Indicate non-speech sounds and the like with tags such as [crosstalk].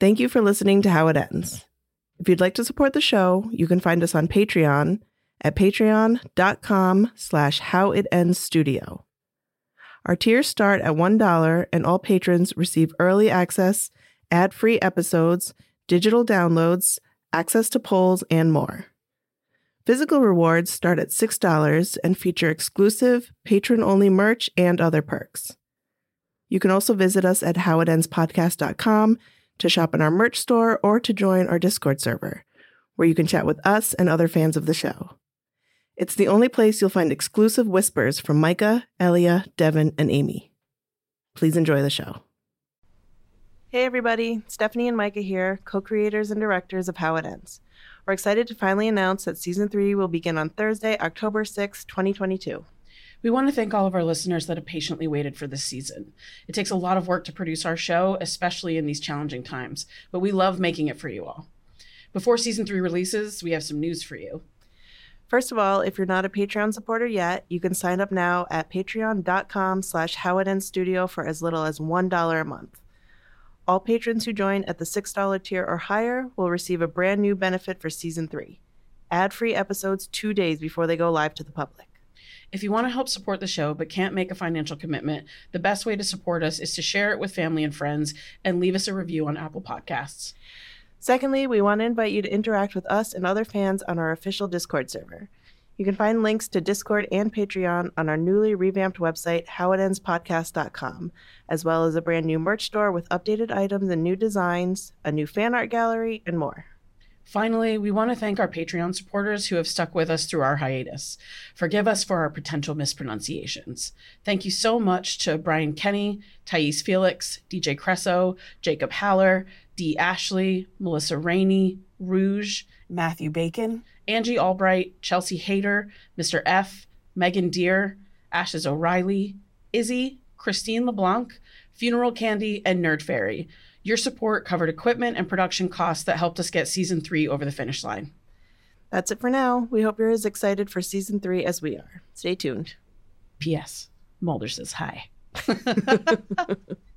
Thank you for listening to How It Ends. If you'd like to support the show, you can find us on Patreon at patreon.com slash howitendstudio. Our tiers start at $1 and all patrons receive early access, ad-free episodes, digital downloads, access to polls, and more. Physical rewards start at $6 and feature exclusive, patron only merch and other perks. You can also visit us at howitendspodcast.com to shop in our merch store or to join our Discord server, where you can chat with us and other fans of the show. It's the only place you'll find exclusive whispers from Micah, Elia, Devin, and Amy. Please enjoy the show. Hey, everybody. Stephanie and Micah here, co creators and directors of How It Ends. We're excited to finally announce that season three will begin on Thursday, October 6, 2022. We want to thank all of our listeners that have patiently waited for this season. It takes a lot of work to produce our show, especially in these challenging times, but we love making it for you all. Before season three releases, we have some news for you. First of all, if you're not a Patreon supporter yet, you can sign up now at patreon.com slash howitendstudio for as little as $1 a month. All patrons who join at the $6 tier or higher will receive a brand new benefit for season three ad free episodes two days before they go live to the public. If you want to help support the show but can't make a financial commitment, the best way to support us is to share it with family and friends and leave us a review on Apple Podcasts. Secondly, we want to invite you to interact with us and other fans on our official Discord server. You can find links to Discord and Patreon on our newly revamped website, howitendspodcast.com, as well as a brand new merch store with updated items and new designs, a new fan art gallery, and more. Finally, we want to thank our Patreon supporters who have stuck with us through our hiatus. Forgive us for our potential mispronunciations. Thank you so much to Brian Kenny, Thais Felix, DJ Cresso, Jacob Haller, Dee Ashley, Melissa Rainey, Rouge, Matthew Bacon, Angie Albright, Chelsea Hayter, Mr. F, Megan Deer, Ashes O'Reilly, Izzy, Christine LeBlanc, Funeral Candy, and Nerd Fairy. Your support covered equipment and production costs that helped us get season three over the finish line. That's it for now. We hope you're as excited for season three as we are. Stay tuned. P.S. Mulder says hi. [laughs] [laughs]